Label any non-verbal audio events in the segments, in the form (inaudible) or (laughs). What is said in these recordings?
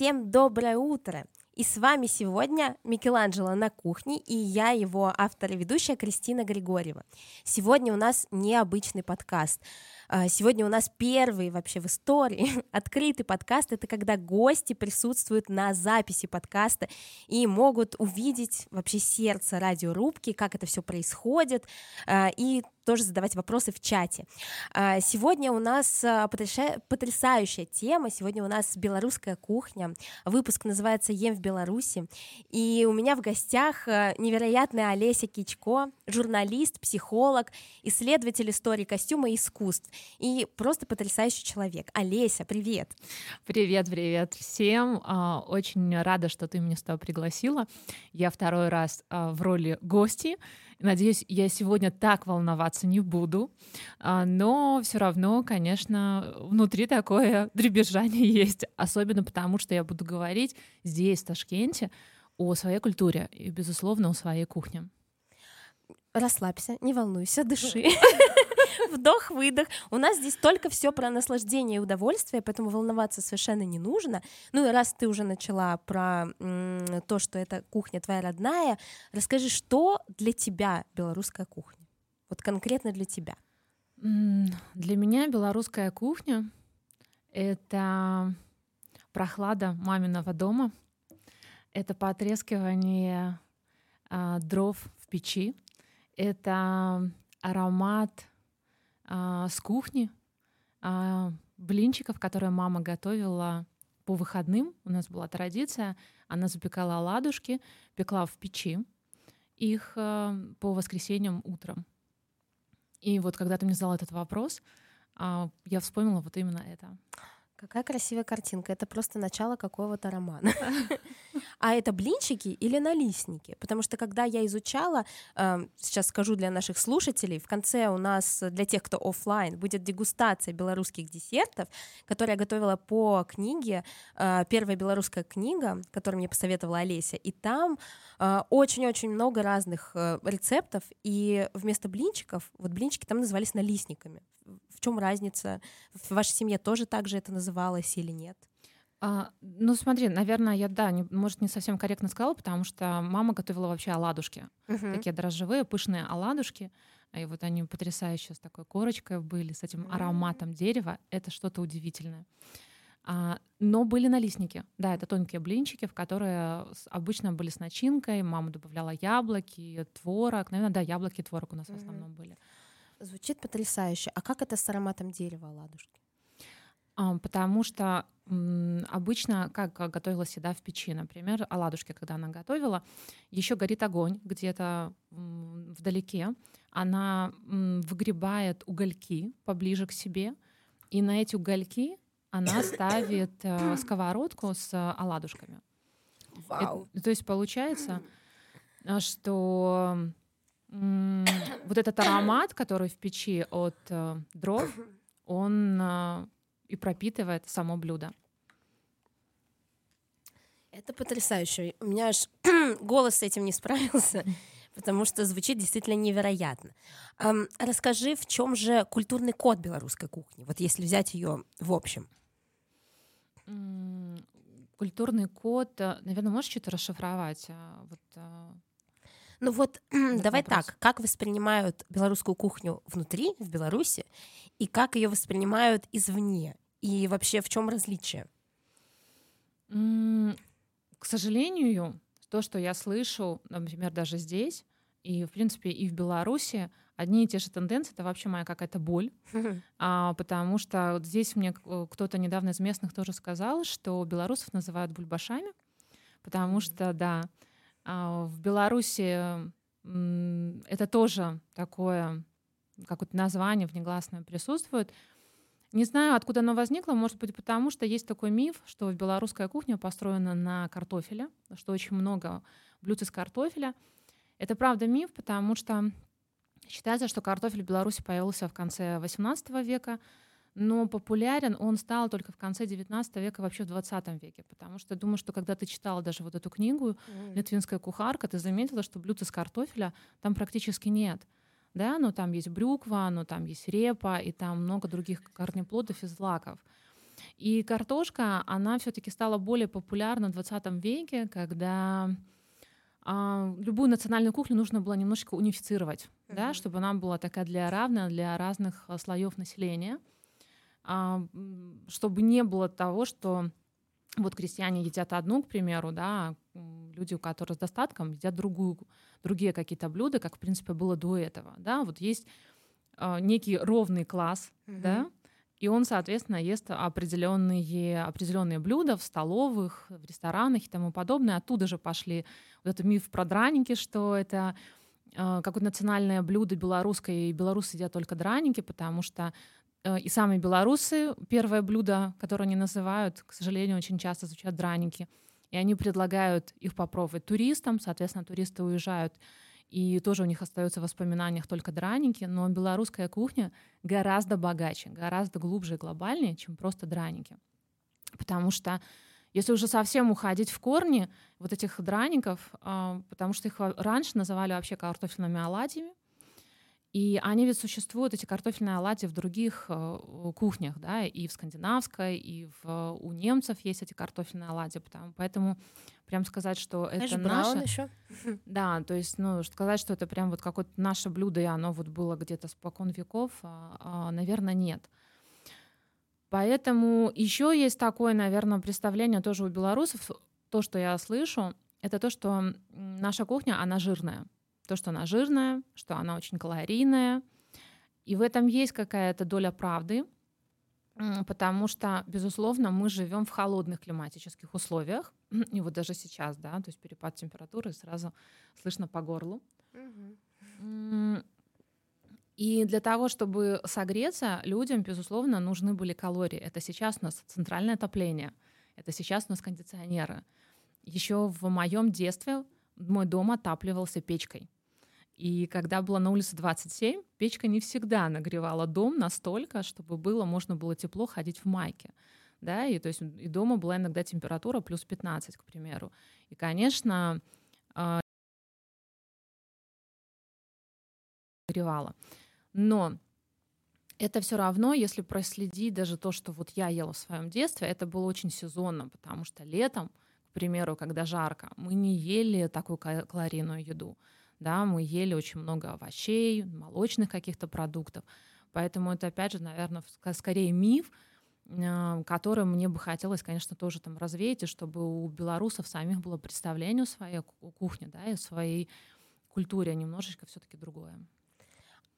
Всем доброе утро! И с вами сегодня Микеланджело на кухне и я, его автор и ведущая Кристина Григорьева. Сегодня у нас необычный подкаст. А, сегодня у нас первый вообще в истории (laughs) открытый подкаст. Это когда гости присутствуют на записи подкаста и могут увидеть вообще сердце радиорубки, как это все происходит, а, и тоже задавать вопросы в чате. А, сегодня у нас потрясающая тема. Сегодня у нас белорусская кухня. Выпуск называется «Ем в Беларуси». И у меня в гостях невероятная Олеся Кичко, журналист, психолог, исследователь истории костюма и искусств и просто потрясающий человек. Олеся, привет! Привет, привет всем! А, очень рада, что ты меня сюда пригласила. Я второй раз а, в роли гости. Надеюсь, я сегодня так волноваться не буду, а, но все равно, конечно, внутри такое (laughs) дребезжание есть, особенно потому, что я буду говорить здесь, в Ташкенте, о своей культуре и, безусловно, о своей кухне. Расслабься, не волнуйся, дыши. (laughs) (laughs) Вдох-выдох. У нас здесь только все про наслаждение и удовольствие, поэтому волноваться совершенно не нужно. Ну и раз ты уже начала про то, что это кухня твоя родная, расскажи, что для тебя белорусская кухня? Вот конкретно для тебя. Для меня белорусская кухня — это прохлада маминого дома, это потрескивание а, дров в печи, это аромат а, с кухни, а, блинчиков, которые мама готовила по выходным. У нас была традиция, она запекала оладушки, пекла в печи их а, по воскресеньям утром. И вот когда ты мне задал этот вопрос, а, я вспомнила вот именно это. Какая красивая картинка. Это просто начало какого-то романа. (laughs) А это блинчики или налистники? Потому что когда я изучала, эм, сейчас скажу для наших слушателей, в конце у нас для тех, кто офлайн, будет дегустация белорусских десертов, которую я готовила по книге, э, первая белорусская книга, которую мне посоветовала Олеся, и там э, очень-очень много разных э, рецептов, и вместо блинчиков, вот блинчики там назывались налистниками. В чем разница? В вашей семье тоже так же это называлось или нет? А, ну, смотри, наверное, я, да, не, может, не совсем корректно сказала, потому что мама готовила вообще оладушки. Uh-huh. Такие дрожжевые, пышные оладушки. И вот они потрясающие, с такой корочкой были, с этим ароматом дерева. Это что-то удивительное. А, но были налистники. Да, это тонкие блинчики, в которые обычно были с начинкой. Мама добавляла яблоки, творог. Наверное, да, яблоки и творог у нас uh-huh. в основном были. Звучит потрясающе. А как это с ароматом дерева оладушки? Потому что обычно, как готовилась еда в печи, например, оладушки, когда она готовила, еще горит огонь где-то вдалеке, она выгребает угольки поближе к себе, и на эти угольки она (coughs) ставит э, сковородку с оладушками. Вау. Это, то есть получается, э, что вот этот аромат, который в печи от э, дров, (coughs) он и пропитывает само блюдо. Это потрясающе. У меня аж (clears throat) голос с этим не справился, (laughs) потому что звучит действительно невероятно. Эм, расскажи, в чем же культурный код белорусской кухни? Вот если взять ее в общем. Культурный код, э, наверное, можешь что-то расшифровать? А, вот, а, ну вот, давай вопрос. так, как воспринимают белорусскую кухню внутри, в Беларуси, и как ее воспринимают извне? И вообще в чем различие? К сожалению, то, что я слышу, например, даже здесь, и, в принципе, и в Беларуси, одни и те же тенденции, это вообще моя какая-то боль, (laughs) а, потому что вот здесь мне кто-то недавно из местных тоже сказал, что белорусов называют бульбашами, потому что, да, в Беларуси это тоже такое, как вот название внегласное присутствует, не знаю, откуда оно возникло, может быть, потому что есть такой миф, что белорусская кухня построена на картофеле, что очень много блюд из картофеля. Это правда миф, потому что считается, что картофель в Беларуси появился в конце XVIII века, но популярен он стал только в конце XIX века, вообще в 20 веке, потому что думаю, что когда ты читала даже вот эту книгу. «Литвинская кухарка», ты заметила, что блюд из картофеля там практически нет да, но там есть брюква, но там есть репа, и там много других корнеплодов и злаков. И картошка, она все-таки стала более популярна в 20 веке, когда а, любую национальную кухню нужно было немножечко унифицировать, mm-hmm. да, чтобы она была такая для равная для разных а, слоев населения, чтобы не было того, что вот крестьяне едят одну, к примеру, да, а люди, у которых с достатком, едят другую, другие какие-то блюда, как, в принципе, было до этого, да, вот есть а, некий ровный класс, mm-hmm. да, и он, соответственно, ест определенные, определенные блюда в столовых, в ресторанах и тому подобное. Оттуда же пошли вот этот миф про драники, что это э, какое-то национальное блюдо белорусское, и белорусы едят только драники, потому что и сами белорусы, первое блюдо, которое они называют, к сожалению, очень часто звучат драники. И они предлагают их попробовать туристам, соответственно, туристы уезжают и тоже у них остаются в воспоминаниях только драники, но белорусская кухня гораздо богаче, гораздо глубже и глобальнее, чем просто драники. Потому что если уже совсем уходить в корни вот этих драников, а, потому что их раньше называли вообще картофельными оладьями, и они ведь существуют, эти картофельные оладьи, в других э, кухнях, да, и в скандинавской, и в, у немцев есть эти картофельные оладьи, потому, поэтому прям сказать, что это наше... еще. (laughs) Да, то есть, ну, сказать, что это прям вот какое-то наше блюдо, и оно вот было где-то спокон веков, а, а, наверное, нет. Поэтому еще есть такое, наверное, представление тоже у белорусов, то, что я слышу, это то, что наша кухня, она жирная то, что она жирная, что она очень калорийная. И в этом есть какая-то доля правды, потому что, безусловно, мы живем в холодных климатических условиях. (clears throat) И вот даже сейчас, да, то есть перепад температуры сразу слышно по горлу. И для того, чтобы согреться, людям, безусловно, нужны были калории. Это сейчас у нас центральное отопление, это сейчас у нас кондиционеры. Еще в моем детстве мой дом отапливался печкой. И когда было на улице 27, печка не всегда нагревала дом настолько, чтобы было, можно было тепло ходить в майке. Да, и то есть и дома была иногда температура плюс 15, к примеру. И, конечно, а, нагревала. Но это все равно, если проследить даже то, что вот я ела в своем детстве, это было очень сезонно, потому что летом, к примеру, когда жарко, мы не ели такую калорийную еду да, мы ели очень много овощей, молочных каких-то продуктов. Поэтому это, опять же, наверное, скорее миф, а, который мне бы хотелось, конечно, тоже там развеять, и чтобы у белорусов самих было представление о своей кухне, да, и о своей культуре, а немножечко все таки другое.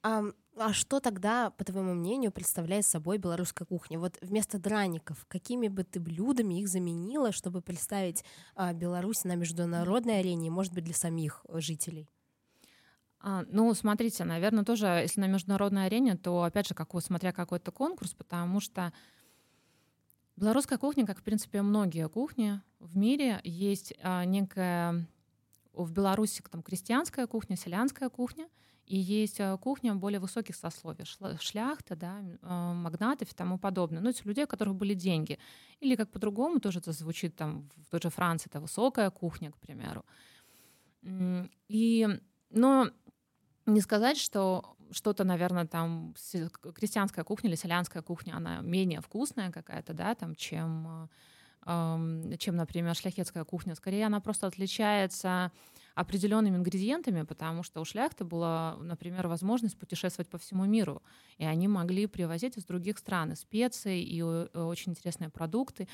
А, а что тогда, по твоему мнению, представляет собой белорусская кухня? Вот вместо драников, какими бы ты блюдами их заменила, чтобы представить а, Беларусь на международной арене, может быть, для самих жителей? А, ну, смотрите, наверное, тоже, если на международной арене, то, опять же, как, смотря какой-то конкурс, потому что белорусская кухня, как, в принципе, многие кухни в мире, есть а, некая в Беларуси там крестьянская кухня, селянская кухня, и есть а, кухня более высоких сословий, шляхта, да, а, магнатов и тому подобное. Ну, это людей, у которых были деньги. Или как по-другому тоже это звучит там в той же Франции, это высокая кухня, к примеру. И, но не сказать, что что-то, наверное, там крестьянская кухня или селянская кухня, она менее вкусная какая-то, да, там, чем, э, чем, например, шляхетская кухня. Скорее, она просто отличается определенными ингредиентами, потому что у шляхты была, например, возможность путешествовать по всему миру, и они могли привозить из других стран и специи, и э, очень интересные продукты.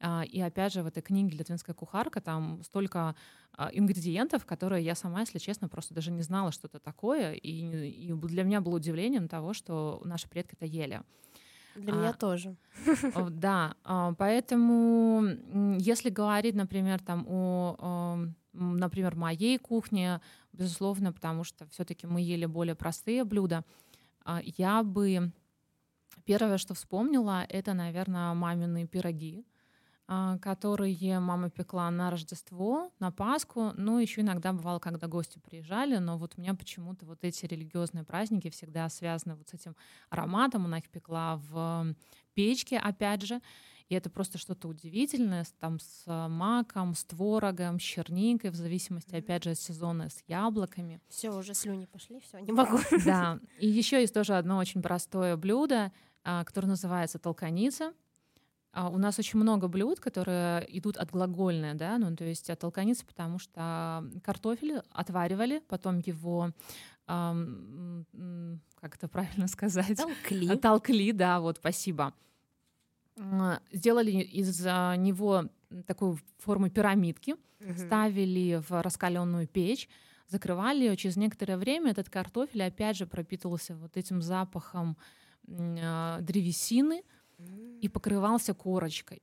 А, и опять же, в этой книге «Литвинская кухарка» там столько а, ингредиентов, которые я сама, если честно, просто даже не знала, что это такое. И, и для меня было удивлением того, что наши предки это ели. Для а, меня тоже. Да, а, поэтому если говорить, например, там о, например, моей кухне, безусловно, потому что все-таки мы ели более простые блюда, я бы первое, что вспомнила, это, наверное, мамины пироги которые мама пекла на Рождество, на Пасху, ну, еще иногда бывало, когда гости приезжали, но вот у меня почему-то вот эти религиозные праздники всегда связаны вот с этим ароматом, она их пекла в печке, опять же, и это просто что-то удивительное, там с маком, с творогом, с черникой, в зависимости, опять же, от сезона, с яблоками. Все, уже слюни пошли, все, не могу. Да, и еще есть тоже одно очень простое блюдо, а, которое называется толканица. А, у нас очень много блюд, которые идут от глагольное, да, ну то есть от алканицы, потому что картофель отваривали, потом его эм, как это правильно (laughs) сказать? Толкли. Толкли, да, вот, спасибо. Сделали из него такую форму пирамидки, угу. ставили в раскаленную печь, закрывали ее. Через некоторое время этот картофель опять же пропитывался вот этим запахом э, древесины. И покрывался корочкой.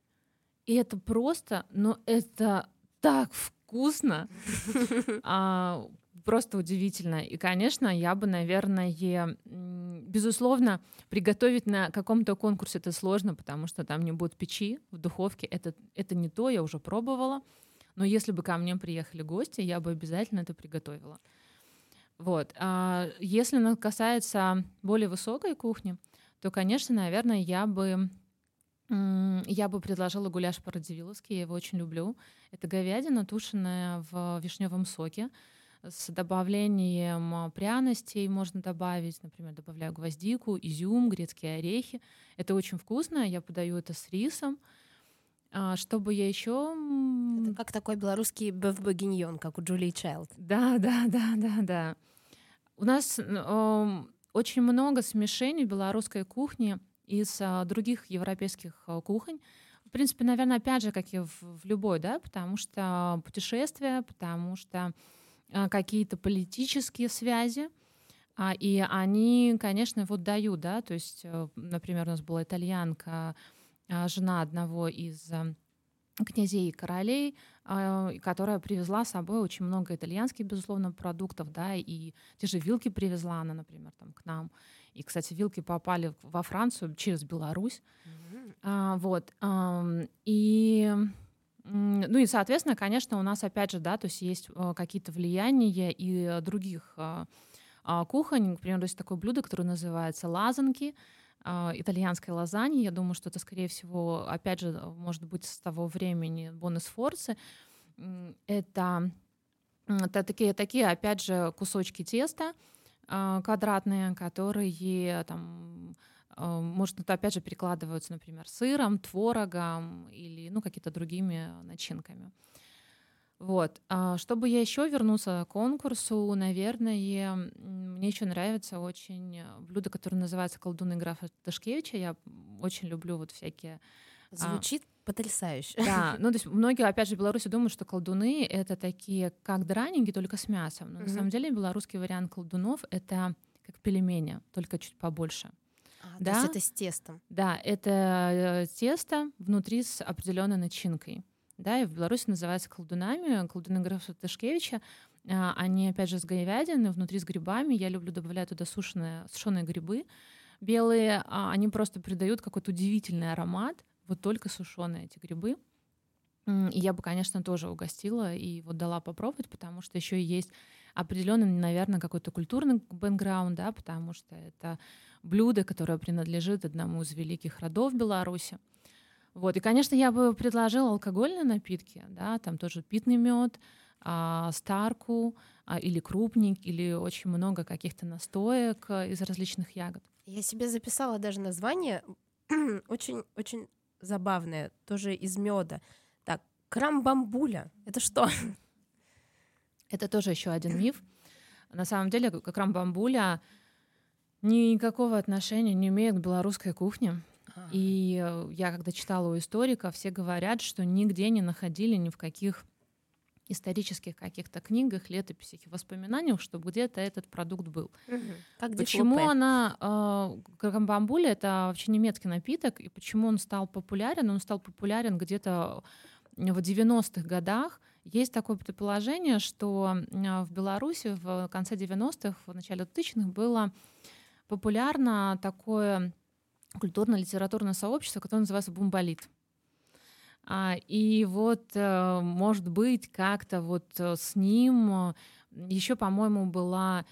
И это просто, но это так вкусно. (laughs) а, просто удивительно. И, конечно, я бы, наверное, безусловно, приготовить на каком-то конкурсе это сложно, потому что там не будет печи в духовке. Это, это не то, я уже пробовала. Но если бы ко мне приехали гости, я бы обязательно это приготовила. Вот. А если касается более высокой кухни, то, конечно, наверное, я бы я бы предложила гуляш по-радзивилловски, я его очень люблю. Это говядина, тушеная в вишневом соке с добавлением пряностей можно добавить, например, добавляю гвоздику, изюм, грецкие орехи. Это очень вкусно, я подаю это с рисом. А, чтобы я еще... Это как такой белорусский беф богиньон, как у Джулии Чайлд. Да, да, да, да, да. У нас э, очень много смешений белорусской кухни из э, других европейских э, кухонь. В принципе, наверное, опять же, как и в, в любой, да, потому что путешествия, потому что э, какие-то политические связи, а, и они, конечно, вот дают, да, то есть, э, например, у нас была итальянка, а, жена одного из э, князей и королей, а, которая привезла с собой очень много итальянских, безусловно, продуктов, да, и те же вилки привезла она, например, там к нам. И, кстати, вилки попали во Францию через Беларусь. Mm-hmm. А, вот. И ну и, соответственно, конечно, у нас опять же, да, то есть есть э, какие-то влияния и других э, кухонь. Например, есть такое блюдо, которое называется лазанки. А, итальянской лазаньи. Я думаю, что это, скорее всего, опять же, может быть, с того времени бонус-форсы. Это, это такие, такие, опять же, кусочки теста а, квадратные, которые там а, может, это опять же перекладываются, например, сыром, творогом или ну, какими-то другими начинками. Вот. А чтобы я еще вернулся к конкурсу, наверное, мне еще нравится очень блюдо, которое называется колдуны графа Ташкевича. Я очень люблю вот всякие... А, Звучит а, потрясающе. Да, ну то есть многие, опять же, в Беларуси думают, что колдуны — это такие, как драники, только с мясом. Но mm-hmm. на самом деле белорусский вариант колдунов — это как пельмени, только чуть побольше. А, да? То есть это с тестом? Да, это э, тесто внутри с определенной начинкой да, и в Беларуси называются колдунами, колдуны графа Ташкевича. А, они, опять же, с говядины, внутри с грибами. Я люблю добавлять туда сушеные, сушеные грибы белые. А, они просто придают какой-то удивительный аромат, вот только сушеные эти грибы. И я бы, конечно, тоже угостила и вот дала попробовать, потому что еще есть определенный, наверное, какой-то культурный бэкграунд, да, потому что это блюдо, которое принадлежит одному из великих родов Беларуси. Вот. И, конечно, я бы предложила алкогольные напитки, да, там тоже питный мед, а, старку а, или крупник, или очень много каких-то настоек а, из различных ягод. Я себе записала даже название, (clears throat) очень, очень забавное, тоже из меда. Так, крамбамбуля. Это что? (laughs) Это тоже еще один миф. На самом деле, крамбамбуля никакого отношения не имеет к белорусской кухне. И э, я когда читала у историка, все говорят, что нигде не находили ни в каких исторических каких-то книгах, летописях и воспоминаниях, чтобы где-то этот продукт был. Угу. Как почему дифлопе. она, э, грамбамбуля, это вообще немецкий напиток, и почему он стал популярен? Он стал популярен где-то в 90-х годах. Есть такое предположение, что в Беларуси в конце 90-х, в начале 2000-х было популярно такое культурно-литературное сообщество, которое называется «Бумболит». А, и вот, э, может быть, как-то вот э, с ним э, еще, по-моему, была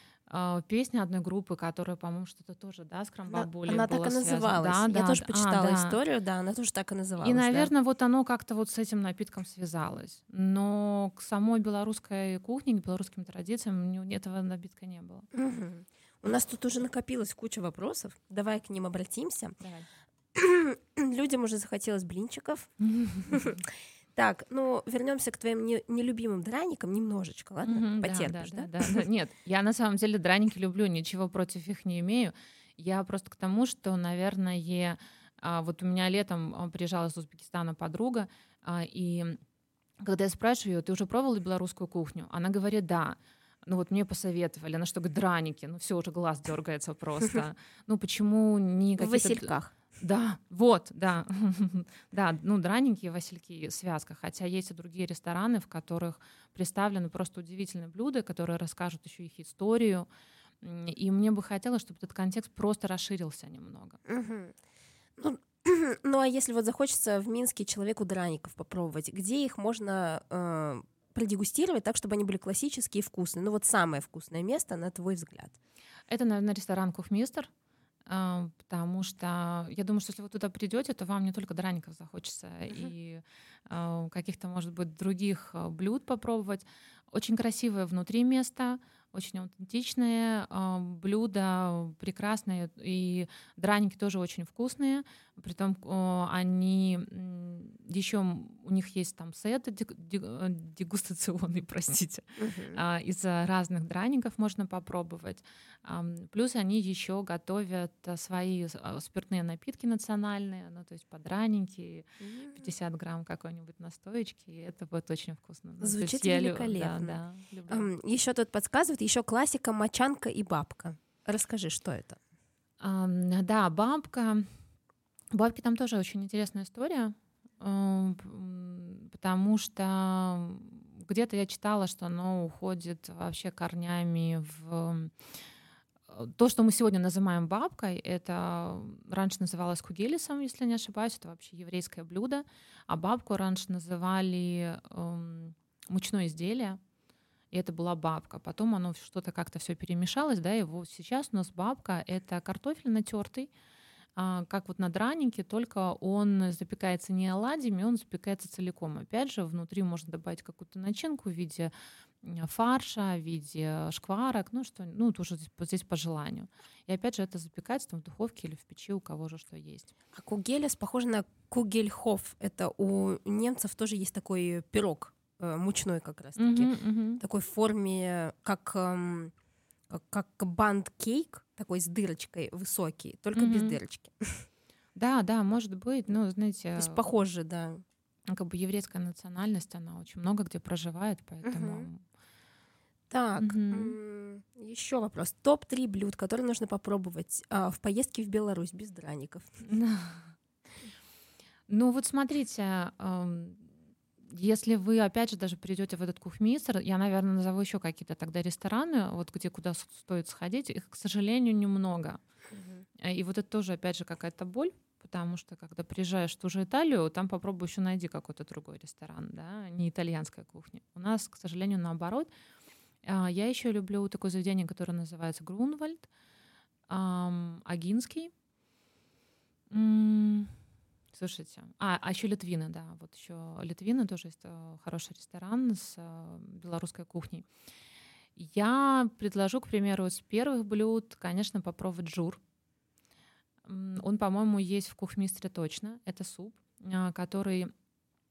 песня одной группы, которая, по-моему, что-то тоже, да, с Крамбабулей Она, она так и называлась. Да, Я да, тоже почитала а, да. историю, да, она тоже так и называлась. И, наверное, да. вот оно как-то вот с этим напитком связалось. Но к самой белорусской кухне, к белорусским традициям этого напитка не было. Угу. У нас тут уже накопилась куча вопросов. Давай к ним обратимся. Давай. (clears throat) Людям уже захотелось блинчиков. (laughs) (laughs) Так, ну вернемся к твоим не, нелюбимым драникам немножечко, ладно? Да, Потерпишь, да, да? да, да, да. Нет, я на самом деле драники люблю, ничего против их не имею. Я просто к тому, что, наверное, а, вот у меня летом а, приезжала из Узбекистана подруга, а, и когда я спрашиваю ее, ты уже пробовала белорусскую кухню? Она говорит, да. Ну вот мне посоветовали, она что, говорит, драники, ну все, уже глаз дергается просто. (laughs) Ну почему не В. Васильках. Да, вот, да. (laughs) да, ну, драники, васильки, связка. Хотя есть и другие рестораны, в которых представлены просто удивительные блюда, которые расскажут еще их историю. И мне бы хотелось, чтобы этот контекст просто расширился немного. Ну, (clears throat) ну, а если вот захочется в Минске человеку драников попробовать, где их можно э, продегустировать так, чтобы они были классические и вкусные? Ну вот самое вкусное место, на твой взгляд. Это, наверное, ресторан Кухмистер, а, потому что я думаю, что если вы туда придете, то вам не только драников захочется и а, каких-то, может быть, других а, блюд попробовать. Очень красивое внутри место, очень аутентичные а, блюда, прекрасные, и драники тоже очень вкусные. Притом а, они еще у них есть там сет дег- дег- э, дегустационный, (laughs) простите, а, из разных драников можно попробовать. Плюс они еще готовят а, свои а, спиртные напитки национальные, ну то есть подраники, 50 грамм какой-нибудь настоечки, и это будет очень вкусно. Ну, Звучит лю- великолепно. Да, да, люблю. Еще тут подсказывает, еще классика мочанка и бабка. Расскажи, что это? Да, бабка. Бабки там тоже очень интересная история, потому что где-то я читала, что оно уходит вообще корнями в э, то, что мы сегодня называем бабкой, это раньше называлось кугелисом, если не ошибаюсь, это вообще еврейское блюдо, а бабку раньше называли эм, мучное изделие, и это была бабка. Потом оно что-то как-то все перемешалось, да, и вот сейчас у нас бабка — это картофель натертый, как вот на дранике, только он запекается не оладьями, он запекается целиком. Опять же, внутри можно добавить какую-то начинку в виде фарша, в виде шкварок, ну что, ну тоже здесь, по- здесь по желанию. И опять же, это запекается там в духовке или в печи, у кого же что есть. А кугелес похоже на кугельхоф. Это у немцев тоже есть такой пирог э, мучной как раз-таки. Мгм. Такой форме, как, эм, как, банд-кейк, такой с дырочкой высокий, только без Мгм. дырочки. Да, да, может быть, ну, знаете, То есть похоже, да. как бы еврейская национальность, она очень много где проживает, поэтому... Так, Мгм. еще вопрос. Топ-3 блюд, которые нужно попробовать а, в поездке в Беларусь без драников. (laughs) Ну вот смотрите, если вы опять же даже придете в этот кухмистер, я, наверное, назову еще какие-то тогда рестораны, вот где куда стоит сходить, их, к сожалению, немного. Э, И вот это тоже, опять же, какая-то боль, потому что когда приезжаешь в ту же Италию, там попробуй еще найди какой-то другой ресторан, да, не итальянская кухня. У нас, к сожалению, наоборот. А, Я еще люблю такое заведение, которое называется Грунвальд, Агинский. Слушайте, а, а еще Литвины, да, вот еще Литвины тоже есть э, хороший ресторан с э, белорусской кухней. Я предложу, к примеру, из первых блюд, конечно, попробовать жур. Он, по-моему, есть в кухмистре точно. Это суп, а, который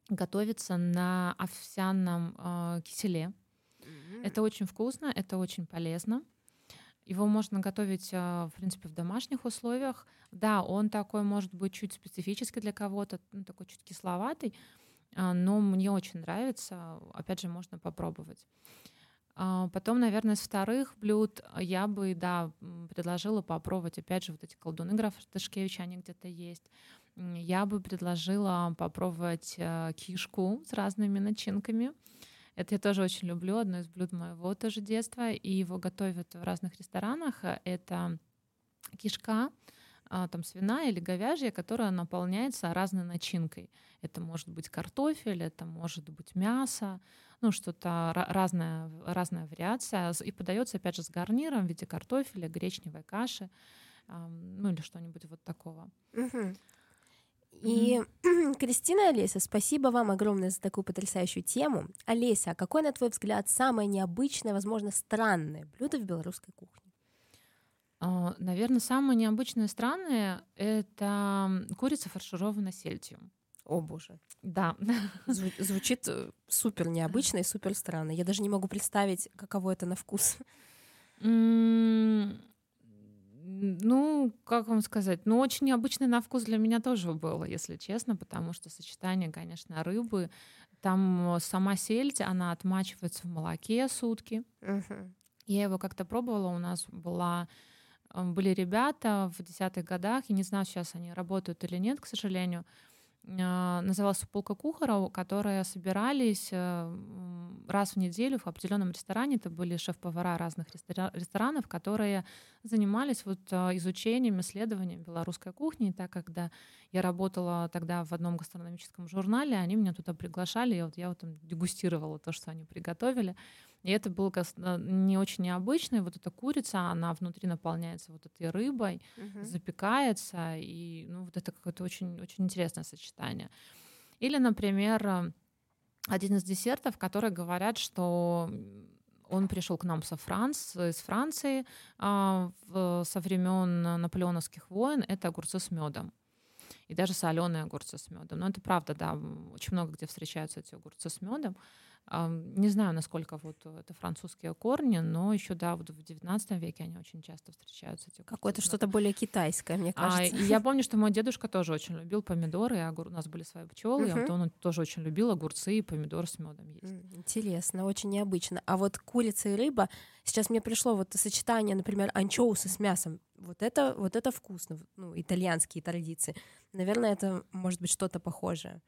готовится на овсяном э, киселе. Это очень вкусно, это очень полезно. Его можно готовить, а, в принципе, в домашних условиях. Да, он такой, может быть, чуть специфический для кого-то, ну, такой чуть кисловатый, а, но мне очень нравится. Опять же, можно попробовать. А, Потом, наверное, из вторых блюд я бы, да, предложила попробовать, опять же, вот эти колдуны графа Тышкевича, они где-то есть. Я бы предложила попробовать кишку с разными начинками. Это я тоже очень люблю, одно из блюд моего тоже детства, и его готовят в разных ресторанах. Э, Это кишка, а, там свиная или говяжья, которая наполняется разной начинкой. Это может быть картофель, это может быть мясо, ну что-то ра- разная, разная вариация. И подается опять же с гарниром в виде картофеля, гречневой каши, ну или что-нибудь вот такого. Мгм. И, (clears throat) Кристина и Олеся, спасибо вам огромное за такую потрясающую тему. Олеся, а какое, на твой взгляд, самое необычное, возможно, странное блюдо в белорусской кухне? А, Наверное, самые необычные страны — это курица, фаршированная сельдью. О боже. Да. (laughs) Зву- звучит э, супер необычно и супер странно. Я даже не могу представить, каково это на вкус. Ну, как вам сказать? Ну, очень необычный на вкус для меня тоже было, если честно, потому что сочетание, конечно, рыбы. Там э, сама сельдь, она отмачивается в молоке сутки. Мгм. Я его как-то пробовала, у нас была э, были ребята в десятых годах, я не знаю, сейчас они работают или нет, к сожалению, назывался «Полка кухара», которые собирались э, раз в неделю в определенном ресторане. Это были шеф-повара разных рестора- ресторанов, которые занимались вот а, изучением, исследованием белорусской кухни. И так, когда я работала тогда в одном гастрономическом журнале, они меня туда приглашали, и вот я вот там дегустировала то, что они приготовили. И это было э, не очень необычно. И вот эта курица, она внутри наполняется вот этой рыбой, Мгм. запекается, и ну, вот это какое-то очень, очень интересное сочетание. Или, например, э, один из десертов, которые говорят, что он пришел к нам со Франц, из Франции а, в- со времен наполеоновских войн. Это огурцы с медом. И даже соленые огурцы с медом. Но это правда, да, очень много где встречаются эти огурцы с медом. Не знаю, насколько вот это французские корни, но еще, да, вот в 19 веке они очень часто встречаются. Какое-то что-то более китайское, мне а, кажется. и я помню, что мой дедушка тоже очень любил помидоры, и огур... у нас были свои пчелы, и Мгм. вот он тоже очень любил огурцы и помидоры с медом есть. Интересно, очень необычно. А вот курица и рыба, сейчас мне пришло вот сочетание, например, анчоусы с мясом. Вот это, вот это вкусно, ну, итальянские традиции. Наверное, это может быть что-то похожее.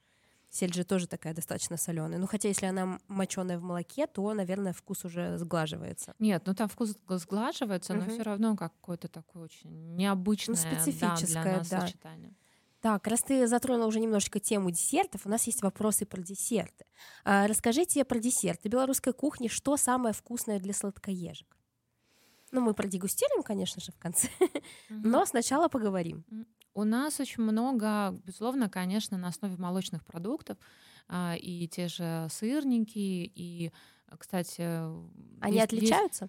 Сельдь же тоже такая достаточно соленая. Ну, хотя если она моченая в молоке, то, наверное, вкус уже сглаживается. Нет, ну там вкус сглаживается, но Мгм. все равно какое-то такое очень необычное да, специфическое, для нас да. сочетание. Так, раз ты затронула уже немножечко тему десертов, у нас есть вопросы про десерты. А, расскажите про десерты белорусской кухни, что самое вкусное для сладкоежек? Ну, мы продегустируем, конечно же, в конце, (laughs) но сначала поговорим. У нас очень много, безусловно, конечно, на основе молочных продуктов, а, и те же сырники, и, кстати... Они есть- есть- отличаются?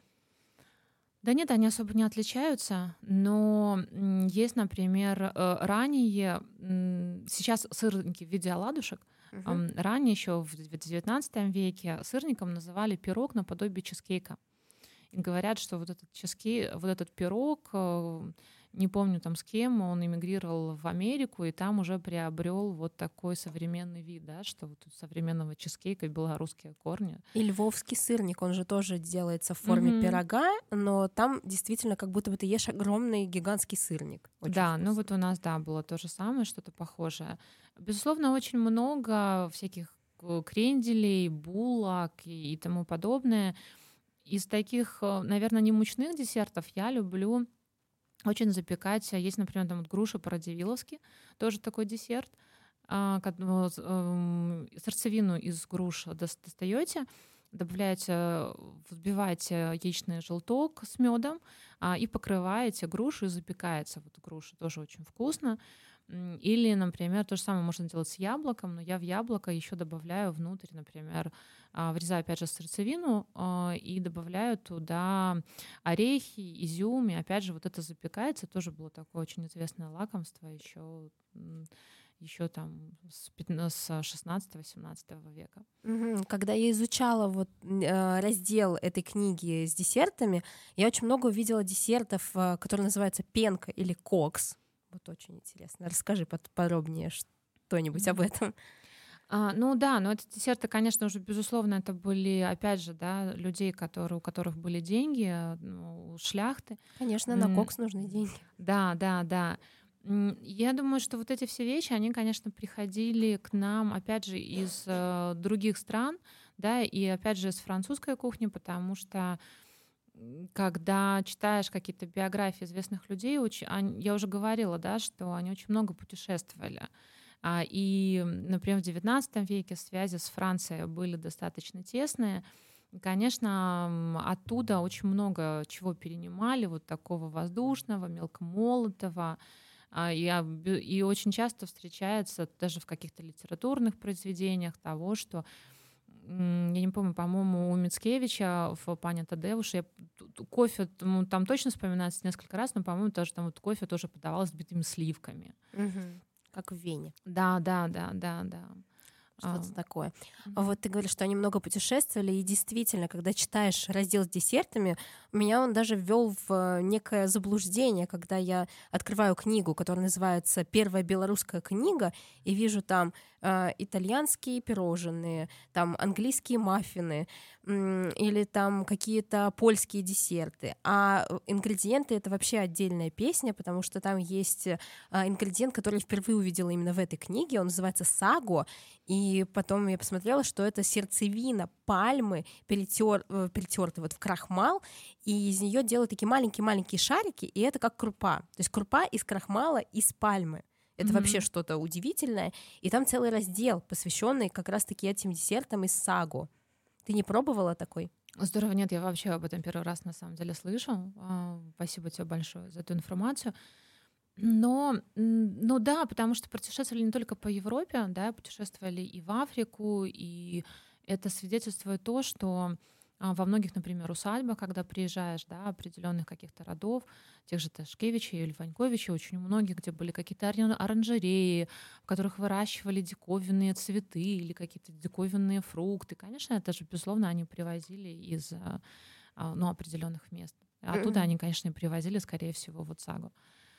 Да нет, они особо не отличаются, но есть, например, э, ранее, сейчас сырники в виде оладушек, ам, ранее еще в XIX веке сырником называли пирог наподобие чизкейка. Говорят, что вот этот чизкей, вот этот пирог, э, не помню там с кем, он эмигрировал в Америку и там уже приобрел вот такой современный вид, да, что вот у современного чизкейка белорусские корни. И львовский сырник, он же тоже делается в форме Мгм. пирога, но там действительно как будто бы ты ешь огромный гигантский сырник. Очень да, ну вкусно. вот у нас, да, было то же самое, что-то похожее. Безусловно, очень много всяких э, кренделей, булок и тому подобное. Из таких, наверное, не мучных десертов я люблю очень запекать. Есть, например, там вот груши по-радивиловски, тоже такой десерт. А, эм, Сердцевину из груш дос- достаете, добавляете, взбиваете яичный желток с медом и покрываете грушу и запекается вот груша. Тоже очень вкусно. Или, например, то же самое можно делать с яблоком, но я в яблоко еще добавляю внутрь, например, а, врезаю опять же сердцевину а, и добавляю туда орехи, изюм, и опять же вот это запекается, тоже было такое очень известное лакомство еще еще там с, 15 с 16-17 века. Когда я изучала вот э, раздел этой книги с десертами, я очень много увидела десертов, которые называются пенка или кокс. Вот очень интересно. Расскажи под- подробнее что-нибудь об этом. А, ну да, но эти десерты, конечно, уже, безусловно, это были, опять же, да, людей, которые, у которых были деньги, э, ну, у шляхты. Конечно, на кокс нужны деньги. Да, да, да. Я думаю, что вот эти все вещи, они, конечно, приходили к нам, опять же, из э, других стран, да, и опять же из французской кухни, потому что когда читаешь какие-то биографии известных людей, очень, я уже говорила, да, что они очень много путешествовали. А, И, например, в XIX веке связи с Францией были достаточно тесные. Конечно, оттуда очень много чего перенимали, вот такого воздушного, мелкомолотого. А, И, и очень часто встречается даже в каких-то литературных произведениях того, что я не помню, по-моему, у Мицкевича в «Пане Тадеуш» я, кофе ну, там точно вспоминается несколько раз, но, по-моему, тоже там вот кофе тоже подавалось с битыми сливками. Угу. Как в Вене. Да, да, да, да, да. Что-то а, такое. Mm-hmm. Вот ты говоришь, что они много путешествовали, и действительно, когда читаешь раздел с десертами, меня он даже ввел в э, некое заблуждение, когда я открываю книгу, которая называется «Первая белорусская книга», и вижу там э, итальянские пирожные, там английские маффины или там какие-то польские десерты. А э, ингредиенты — это вообще отдельная песня, потому что там есть э, ингредиент, который я впервые увидела именно в этой книге, он называется «Саго», и потом я посмотрела, что это сердцевина пальмы, перетер, э, перетерты вот в крахмал, и из нее делают такие маленькие-маленькие шарики, и это как крупа. То есть крупа из крахмала из пальмы. Это mm-hmm. вообще что-то удивительное. И там целый раздел, посвященный как раз-таки этим десертам из сагу. Ты не пробовала такой? Здорово, нет, я вообще об этом первый раз на самом деле слышу. А, спасибо тебе большое за эту информацию. Но, ну да, потому что путешествовали не только по Европе, да, путешествовали и в Африку, и это свидетельствует то, что во многих, например, усадьбах, когда приезжаешь, да, определенных каких-то родов, тех же Ташкевичей или Ваньковичей, очень многих, где были какие-то оранжереи, в которых выращивали диковинные цветы или какие-то диковинные фрукты. Конечно, это же, безусловно, они привозили из а, а, ну, определенных мест. Оттуда они, конечно, и привозили, скорее всего, вот сагу.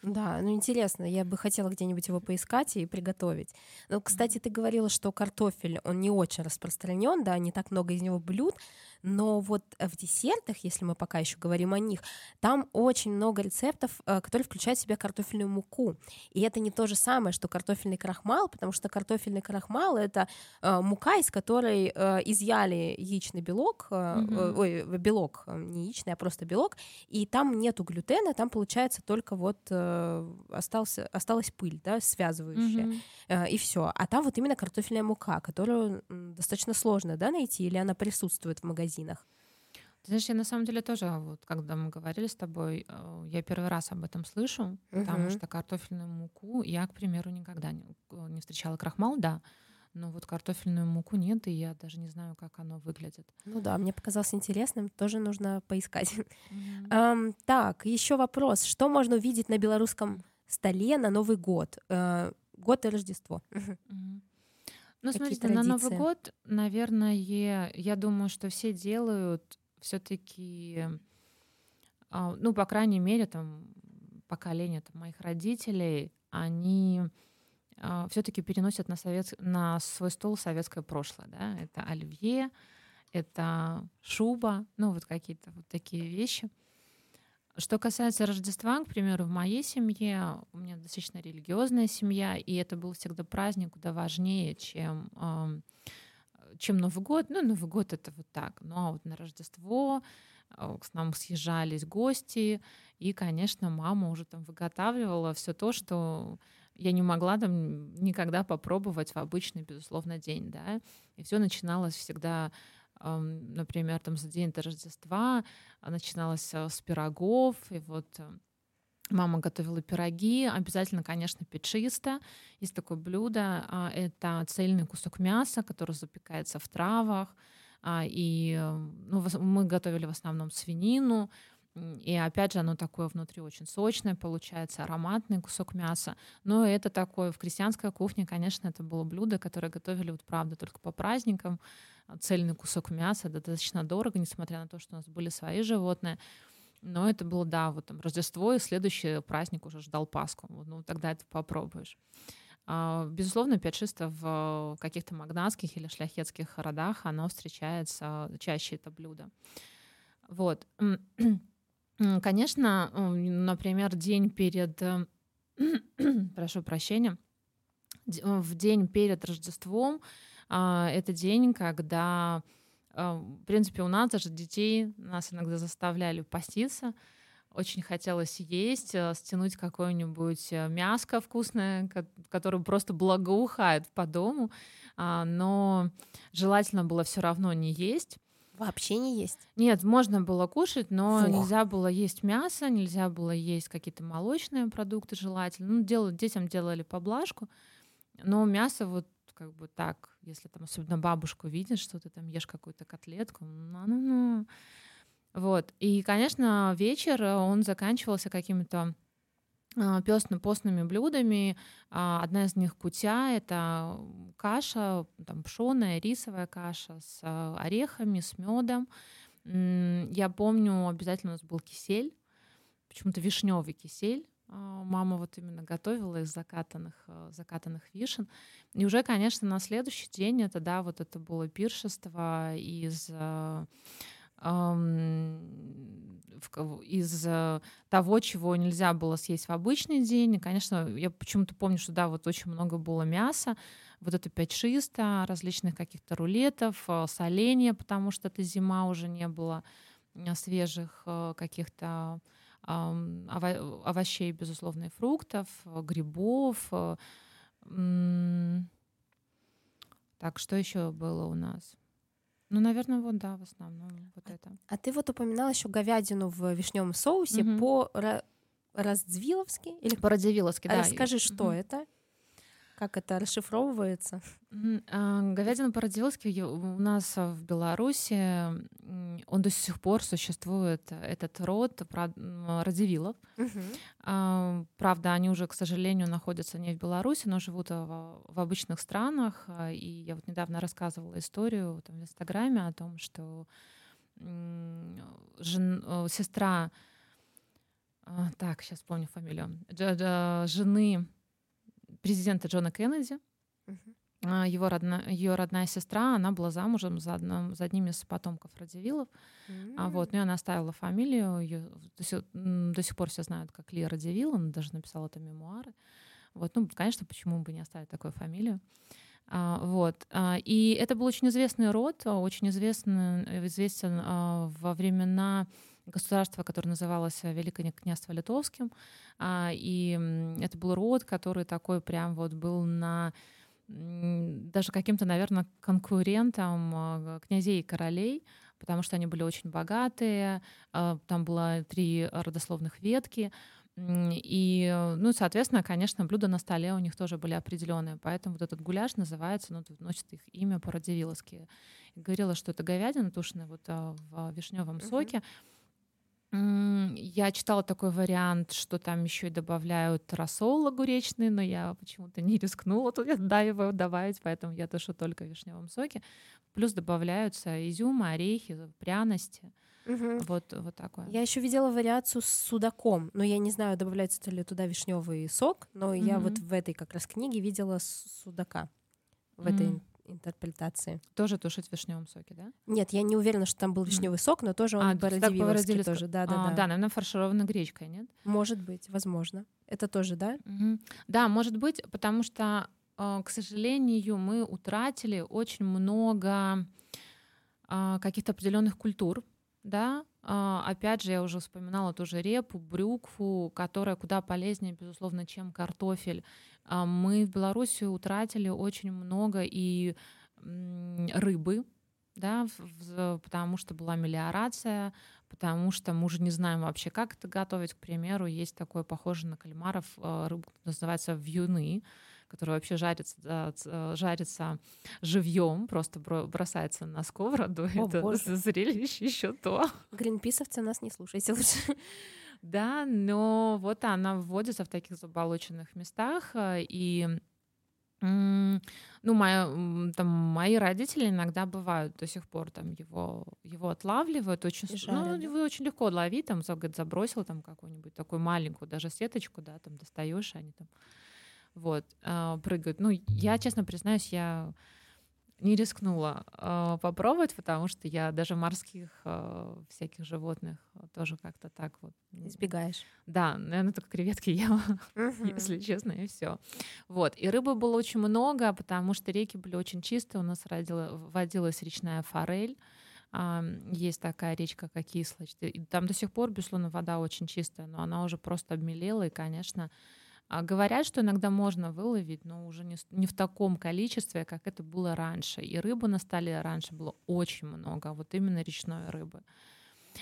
Да, ну интересно, я бы хотела где-нибудь его поискать и приготовить. Ну, кстати, ты говорила, что картофель, он не очень распространен, да, не так много из него блюд, но вот в десертах, если мы пока еще говорим о них, там очень много рецептов, э, которые включают в себя картофельную муку. И это не то же самое, что картофельный крахмал, потому что картофельный крахмал — это э, мука, из которой э, изъяли яичный белок, mm-hmm. ой, белок, не яичный, а просто белок, и там нету глютена, там получается только вот остался, осталась пыль, да, связывающая, mm-hmm. и все. А там вот именно картофельная мука, которую достаточно сложно, да, найти, или она присутствует в магазинах. Ты знаешь, я на самом деле тоже, вот когда мы говорили с тобой, э, я первый раз об этом слышу, угу. потому что картофельную муку я, к примеру, никогда не, э, не встречала. Крахмал, да, но вот картофельную муку нет, и я даже не знаю, как оно выглядит. Ну да, мне показалось интересным, тоже нужно поискать. Mm-hmm. Um, так, еще вопрос. Что можно увидеть на белорусском столе на Новый год? Uh, год и Рождество. (laughs) Mm-hmm. Ну, смотрите, традиции? на Новый год, наверное, я думаю, что все делают все-таки, а, ну, по крайней мере, там, поколение там, моих родителей, они все-таки переносят на, совет, на свой стол советское прошлое. Да? Это оливье, это шуба, ну, вот какие-то вот такие вещи. Что касается Рождества, к примеру, в моей семье, у меня достаточно религиозная семья, и это был всегда праздник куда важнее, чем, чем Новый год. Ну, Новый год это вот так. Ну, а вот на Рождество э, к нам съезжались гости, и, конечно, мама уже там выготавливала все то, что я не могла там никогда попробовать в обычный, безусловно, день, да. И все начиналось всегда например, там за день до Рождества а, начиналось с пирогов, и вот э, Мама готовила пироги, обязательно, конечно, печисто. Есть такое блюдо, а, это цельный кусок мяса, который запекается в травах. А, и э, ну, мы готовили в основном свинину, и опять же, оно такое внутри очень сочное, получается ароматный кусок мяса. Но это такое в крестьянской кухне, конечно, это было блюдо, которое готовили вот правда только по праздникам. Цельный кусок мяса, достаточно дорого, несмотря на то, что у нас были свои животные. Но это было, да, вот там Рождество, и следующий праздник уже ждал Пасху. Ну, тогда это попробуешь. А, безусловно, петшисто в каких-то магнатских или шляхетских родах оно встречается чаще, это блюдо. Вот. (clears throat) Конечно, например, день перед, э, (clears throat) прошу прощения, в день перед Рождеством а, это день, когда, в принципе, у нас даже детей нас иногда заставляли поститься, очень хотелось есть, э, стянуть какое-нибудь э, мяско вкусное, которое просто благоухает по дому, а, но желательно было все равно не есть. Вообще не есть? Нет, можно было кушать, но Фу. нельзя было есть мясо, нельзя было есть какие-то молочные продукты желательно. Ну, делать, детям делали поблажку, но мясо вот как бы так, если там особенно бабушку видишь, что ты там ешь какую-то котлетку, ну-ну-ну. Вот. И, конечно, вечер, э, он заканчивался какими-то а, пёстно постными блюдами. А, одна из них кутя — это каша, там пшеная, рисовая каша с а, орехами, с медом. Я помню, обязательно у нас был кисель, почему-то вишневый кисель. Мама вот именно готовила из закатанных, закатанных вишен. И уже, конечно, на следующий день это, да, вот это было пиршество из из э, того, чего нельзя было съесть в обычный день. И, конечно, я почему-то помню, что да, вот очень много было мяса, вот это 5-600, различных каких-то рулетов, э, соленья, потому что это зима уже не было э, свежих каких-то овощей, безусловно, и фруктов, грибов. Так, что еще было у нас? Ну, наверное, вот да, в основном вот а, это. А ты вот упоминала еще говядину в вишневом соусе угу. по Раздзвиловски или по Радзивилловски, да. Расскажи, что угу. это? Как это расшифровывается? А, говядина по-радзивилски у нас в Беларуси, он до сих пор существует, этот род радзивиллов. Угу. Правда, они уже, к сожалению, находятся не в Беларуси, но живут в, в обычных странах. И я вот недавно рассказывала историю там, в Инстаграме о том, что жен, сестра, так, сейчас помню фамилию, жены президента Джона Кеннеди. Uh-huh. Его родная, ее родная сестра, она была замужем за, одном, за одним из потомков Радзивиллов. Mm-hmm. А вот, ну и она оставила фамилию. Ее до, сих, до сих пор все знают, как Ли Радзивилл. Она даже написала это мемуары. Вот, ну, конечно, почему бы не оставить такую фамилию. А, вот. А, и это был очень известный род, очень известный, известен а, во времена государство, которое называлось э, Великое княжество Литовским. А, и это был род, который такой прям вот был на даже каким-то, наверное, конкурентом а, князей и королей, потому что они были очень богатые, а, там было три родословных ветки, и, ну, соответственно, конечно, блюда на столе у них тоже были определенные, поэтому вот этот гуляш называется, ну, носит их имя по-радзивилловски. Говорила, что это говядина тушеная вот в вишневом uh-huh. соке, я читала такой вариант, что там еще и добавляют рассол огуречный, но я почему-то не рискнула туда его добавить, поэтому я тушу только в вишневом соке. Плюс добавляются изюм, орехи, пряности. Угу. Вот, вот такое. Я еще видела вариацию с судаком, но я не знаю, добавляется ли туда вишневый сок, но угу. я вот в этой как раз книге видела судака в угу. этой интерпретации. Тоже тушить в вишневом соке, да? Нет, я не уверена, что там был вишневый сок, но тоже он а, бородивиловский тоже. Да, да, а, да. Да, наверное, фаршированной гречкой, нет? Может быть, возможно. Это тоже, да? Угу. Да, может быть, потому что, э, к сожалению, мы утратили очень много а, каких-то определенных культур, да, а, опять же, я уже вспоминала тоже репу, брюкву, которая куда полезнее, безусловно, чем картофель. А, мы в Беларуси утратили очень много и рыбы, да, потому что была мелиорация, потому что мы уже не знаем вообще, как это готовить. К примеру, есть такое похоже на кальмаров, а, рыба называется вьюны, который вообще жарится, жарится живьем, просто бросается на сковороду. (laughs) О, это боже. зрелище еще то. Гринписовцы нас не слушайте лучше. (laughs) Да, но вот она вводится в таких заболоченных местах, э, и ну, моя, там, мои родители иногда бывают до сих пор там его, его отлавливают очень, и жарят, ну, его очень легко ловить, там, говорит, забросил там какую-нибудь такую маленькую даже сеточку, да, там достаешь, они там вот, э, прыгают. Ну, я, честно признаюсь, я не рискнула э, попробовать, потому что я даже морских э, всяких животных тоже как-то так вот избегаешь. Да, наверное, только креветки (laughs) ела, uh-huh. если честно, и все. Вот и рыбы было очень много, потому что реки были очень чистые. У нас родила, водилась речная форель. Есть такая речка, как Ислач. И там до сих пор, безусловно, вода очень чистая, но она уже просто обмелела, и, конечно, а говорят, что иногда можно выловить, но уже не, не в таком количестве, как это было раньше. И рыбы на столе раньше было очень много, а вот именно речной рыбы.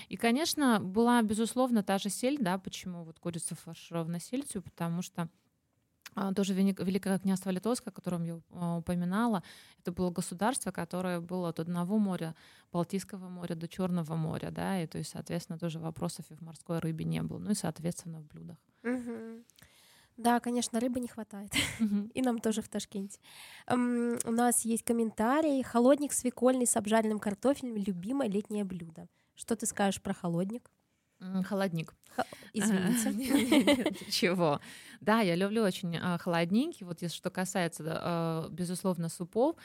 И, конечно, была, безусловно, та же сель, да, почему вот курица фарширована сельдью, потому что а, тоже Великое княжество Литовское, о котором я а, упоминала, это было государство, которое было от одного моря, Балтийского моря до Черного моря, да, и то есть, соответственно, тоже вопросов и в морской рыбе не было, ну и, соответственно, в блюдах. Угу. Да, конечно, рыбы не хватает. (laughs) И нам тоже в Ташкенте. У нас есть комментарий. Холодник свекольный с обжаренным картофелем — любимое летнее блюдо. Что ты скажешь про холодник? Холодник. Извините. (laughs) Чего? Да, я люблю очень а, холодненький. Вот если что касается, а, безусловно, супов,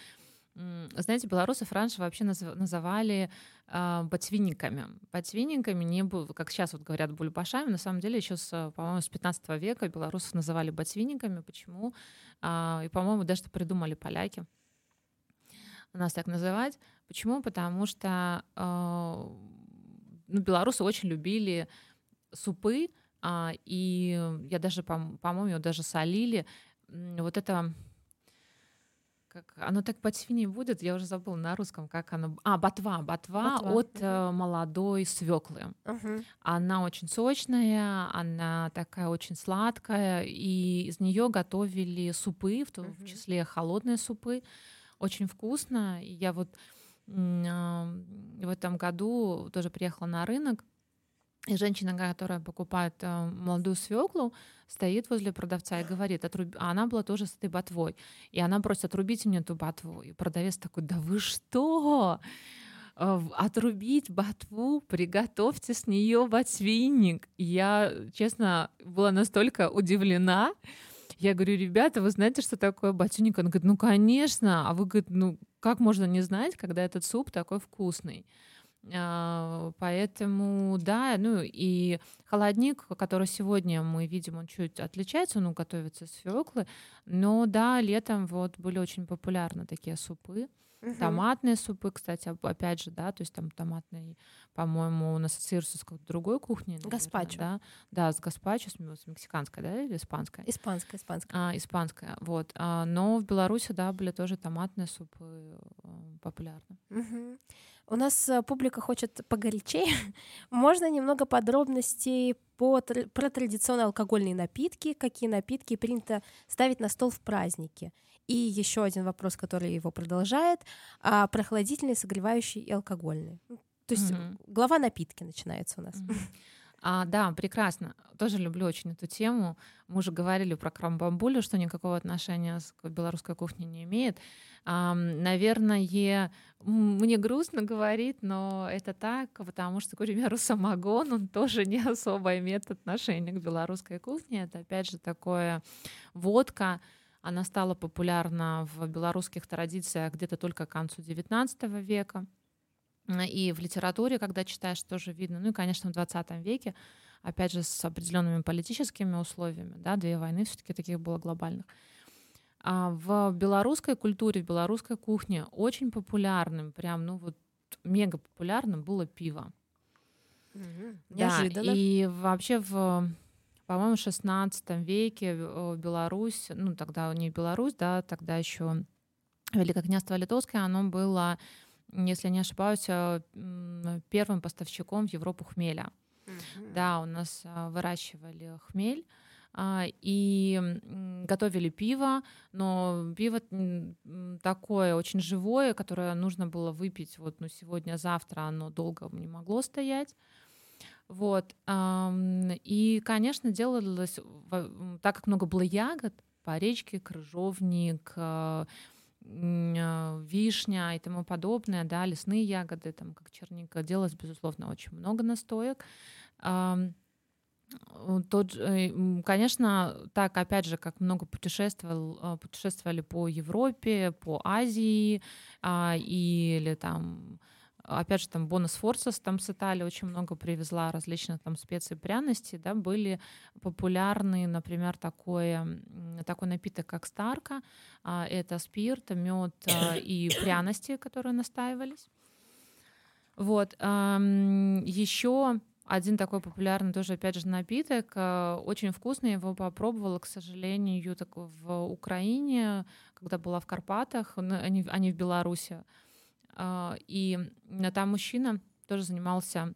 знаете, белорусов раньше вообще называли ботвинниками. Ботвинниками не было, как сейчас вот говорят, бульбашами. На самом деле еще, с, по-моему, с 15 века белорусов называли ботвинниками. Почему? Э, и, по-моему, даже что придумали поляки нас так называть. Почему? Потому что э, ну, белорусы очень любили супы, а, и я даже, по-моему, даже солили. Вот это как оно так по свиньи будет, я уже забыла на русском, как оно. А, ботва, ботва, ботва. от uh молодой свеклы. Uh-huh. Она очень сочная, она такая очень сладкая, и из нее готовили супы, в том uh-huh. числе холодные супы, очень вкусно. И я вот в этом году тоже приехала на рынок, и женщина, которая покупает э, молодую свеклу, стоит возле продавца и говорит, отруб... а она была тоже с этой ботвой. И она просит, отрубите мне эту ботву. И продавец такой, да вы что? Э, отрубить ботву, приготовьте с нее ботвинник. я, честно, была настолько удивлена. Я говорю, ребята, вы знаете, что такое ботвинник? Он говорит, ну, конечно. А вы, говорит, ну, как можно не знать, когда этот суп такой вкусный? А, поэтому, да, ну и холодник, который сегодня мы видим, он чуть отличается, ну, готовится с свеклы, но да, летом вот были очень популярны такие супы. Угу. Томатные супы, кстати, опять же, да, то есть там томатный, по-моему, он ассоциируется с какой-то другой кухней. Наверное, гаспачо. Да, да, с гаспачо, с, с мексиканской, да, или испанской? Испанская, испанская. А, испанская, вот. А, но в Беларуси, да, были тоже томатные супы э, популярны. Угу. У нас э, публика хочет погорячее. (laughs) Можно немного подробностей по, про традиционные алкогольные напитки, какие напитки принято ставить на стол в праздники. И еще один вопрос, который его продолжает, а прохладительные, согревающие и алкогольные. Ну, то есть mm-hmm. глава напитки начинается у нас. Mm-hmm. А, да, прекрасно. Тоже люблю очень эту тему. Мы уже говорили про крамбамбулю, что никакого отношения к белорусской кухне не имеет. А, наверное, мне грустно говорить, но это так, потому что, к примеру, самогон, он тоже не особо имеет отношение к белорусской кухне. Это, опять же, такое водка, она стала популярна в белорусских традициях где-то только к концу XIX века. И в литературе, когда читаешь, тоже видно. Ну и, конечно, в 20 веке, опять же, с определенными политическими условиями, да, две войны все-таки таких было глобальных. А в белорусской культуре, в белорусской кухне очень популярным, прям, ну вот мега популярным было пиво. Угу. Неожиданно. Да, и вообще в по-моему, в 16 веке Беларусь, ну тогда не Беларусь, да, тогда еще Великое княжество Литовское, оно было если не ошибаюсь, э, первым поставщиком в Европу хмеля. Mm-hmm. Да, у нас э, выращивали хмель а, и готовили пиво, но пиво такое очень живое, которое нужно было выпить вот ну, сегодня-завтра, оно долго не могло стоять. Вот. И, конечно, делалось, так как много было ягод, по речке, крыжовник, а, вишня и тому подобное, да, лесные ягоды, там, как черника, делалось, безусловно, очень много настоек. Тот, э, конечно, так, опять же, как много путешествовал, а, путешествовали по Европе, по Азии, а, или там опять же, там бонус форсус там с Италии очень много привезла различных там специй и пряностей, да, были популярны, например, такое, такой напиток, как старка, а, это спирт, мед а, (coughs) и пряности, которые настаивались. Вот. Еще один такой популярный тоже, опять же, напиток. А, очень вкусный, его попробовала, к сожалению, так в Украине, когда была в Карпатах, а не в Беларуси. А, и там мужчина тоже занимался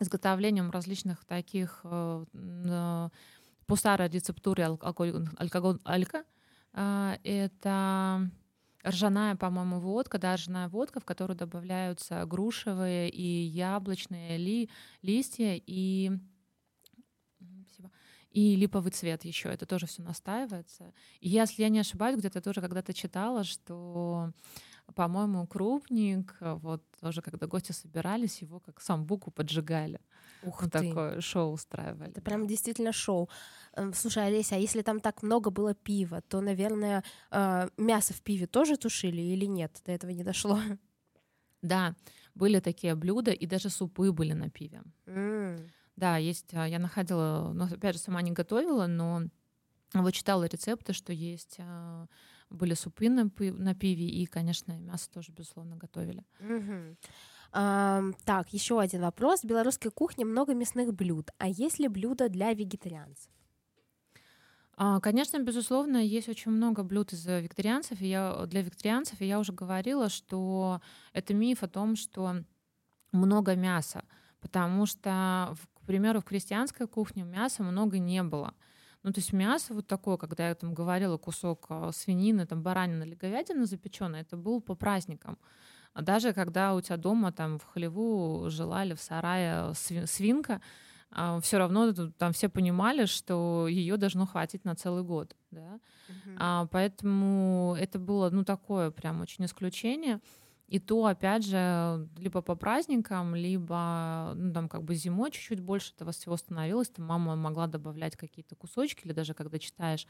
изготовлением различных таких э, по алкоголь, алкоголь, алька. А, это ржаная, по-моему, водка, да, ржаная водка, в которую добавляются грушевые и яблочные ли, листья и и липовый цвет еще. Это тоже все настаивается. И если я не ошибаюсь, где-то тоже когда-то читала, что по-моему, крупник, вот тоже, когда гости собирались, его как самбуку поджигали. Ух вот ты. такое шоу устраивали. Это прям действительно шоу. Эм, слушай, Олеся, а если там так много было пива, то, наверное, э, мясо в пиве тоже тушили или нет? До этого не дошло. Да, были такие блюда, и даже супы были на пиве. Mm. Да, есть, а, я находила, ну, опять же, сама не готовила, но вот читала рецепты, что есть а, были супы на, на пиве, и, конечно, мясо тоже, безусловно, готовили. Угу. А, так, еще один вопрос. В белорусской кухне много мясных блюд. А есть ли блюда для вегетарианцев? А, конечно, безусловно, есть очень много блюд из вегетарианцев, и я, для вегетарианцев, и я уже говорила, что это миф о том, что много мяса, потому что, к примеру, в крестьянской кухне мяса много не было. Ну, то есть мясо вот такое, когда я там говорила, кусок а, свинины, там баранина или говядина запеченная, это был по праздникам. А даже когда у тебя дома там в хлеву желали в сарае свинка, а, все равно там все понимали, что ее должно хватить на целый год, да. Uh-huh. А, поэтому это было, ну, такое прям очень исключение. И то, опять же, либо по праздникам, либо, ну, там, как бы зимой чуть-чуть больше этого всего становилось, там мама могла добавлять какие-то кусочки, или даже когда читаешь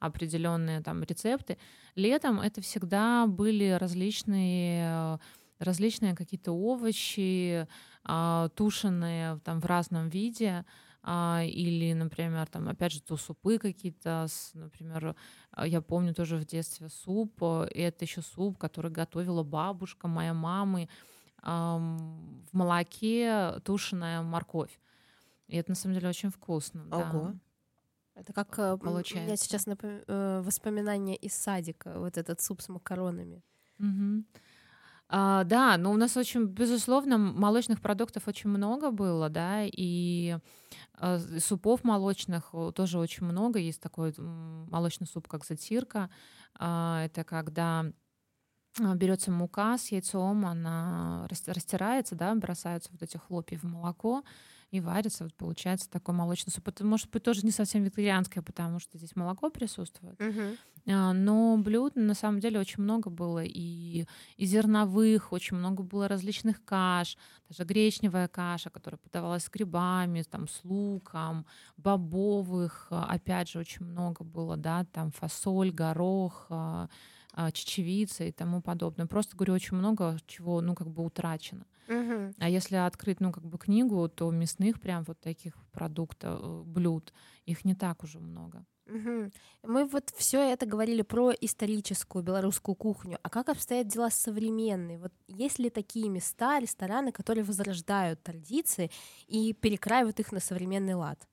определенные там рецепты. Летом это всегда были различные различные какие-то овощи, а, тушеные там в разном виде, или, например, там, опять же, то супы какие-то, например, а, я помню тоже в детстве суп, э, и это еще суп, который готовила бабушка моя мамы, в молоке тушеная морковь. И это на самом деле очень вкусно. Ого. Да. Это как э, получается. У меня сейчас напом... Э, воспоминания из садика, вот этот суп с макаронами. Угу. А, да, но у нас очень, безусловно, молочных продуктов очень много было, да, и а, супов молочных тоже очень много. Есть такой молочный суп, как затирка. А, это когда а, берется мука с яйцом, она растирается, да, бросаются вот эти хлопья в молоко, и варится, вот получается такой молочный суп. Это может быть тоже не совсем вегетарианское, потому что здесь молоко присутствует. Uh-huh. Но блюд на самом деле очень много было и, и зерновых, очень много было различных каш, даже гречневая каша, которая подавалась с грибами, там, с луком, бобовых, а, опять же, очень много было, да, там фасоль, горох, а, чечевица и тому подобное. Просто говорю, очень много чего, ну, как бы утрачено. Угу. А если открыть, ну, как бы книгу, то мясных прям вот таких продуктов, э, блюд, их не так уже много. Угу. Мы вот все это говорили про историческую белорусскую кухню. А как обстоят дела с современной? Вот есть ли такие места, рестораны, которые возрождают традиции и перекраивают их на современный лад?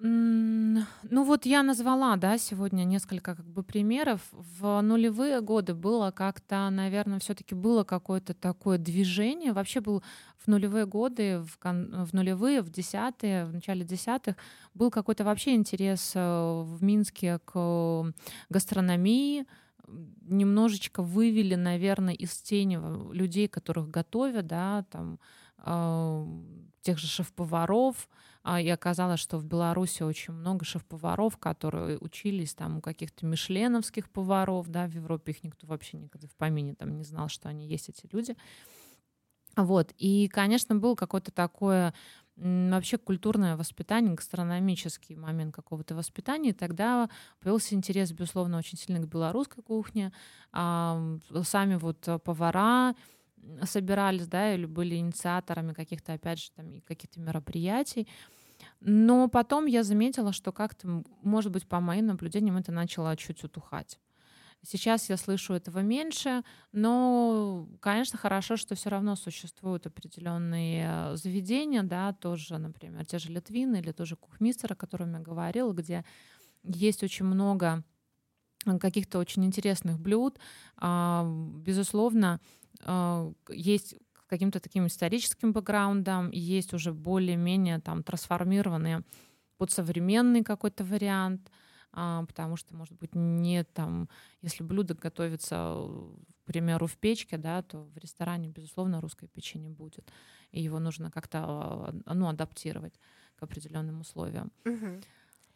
Ну вот я назвала, да, сегодня несколько как бы примеров. В нулевые годы было как-то, наверное, все-таки было какое-то такое движение. Вообще был в нулевые годы, в, в нулевые, в десятые, в начале десятых был какой-то вообще интерес э, в Минске к гастрономии. Немножечко вывели, наверное, из тени людей, которых готовят, да, там э, тех же шеф-поваров, а, и оказалось, что в Беларуси очень много шеф-поваров, которые учились там у каких-то мишленовских поваров, да, в Европе их никто вообще никогда в помине там не знал, что они есть, эти люди. Вот, и, конечно, был какое-то такое вообще культурное воспитание, гастрономический момент какого-то воспитания, и тогда появился интерес, безусловно, очень сильно к белорусской кухне. А, сами вот повара, собирались, да, или были инициаторами каких-то, опять же, там, каких-то мероприятий. Но потом я заметила, что как-то, может быть, по моим наблюдениям, это начало чуть утухать. Сейчас я слышу этого меньше, но, конечно, хорошо, что все равно существуют определенные заведения, да, тоже, например, те же Литвины или тоже Кухмистер, о котором я говорила, где есть очень много каких-то очень интересных блюд. А, безусловно, а, есть каким-то таким историческим бэкграундом, есть уже более-менее там трансформированные под современный какой-то вариант, а, потому что, может быть, нет там, если блюдо готовится, к примеру, в печке, да, то в ресторане, безусловно, русской печи не будет, и его нужно как-то ну, адаптировать к определенным условиям. Мгм.